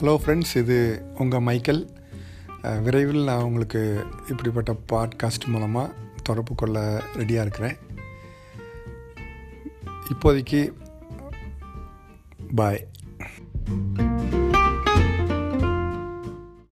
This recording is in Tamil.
ஹலோ ஃப்ரெண்ட்ஸ் இது உங்கள் மைக்கேல். விரைவில் நான் உங்களுக்கு இப்படிப்பட்ட பாட்காஸ்ட் மூலமாக தொடர்பு கொள்ள ரெடியாக இருக்கிறேன். இப்போதைக்கு பாய்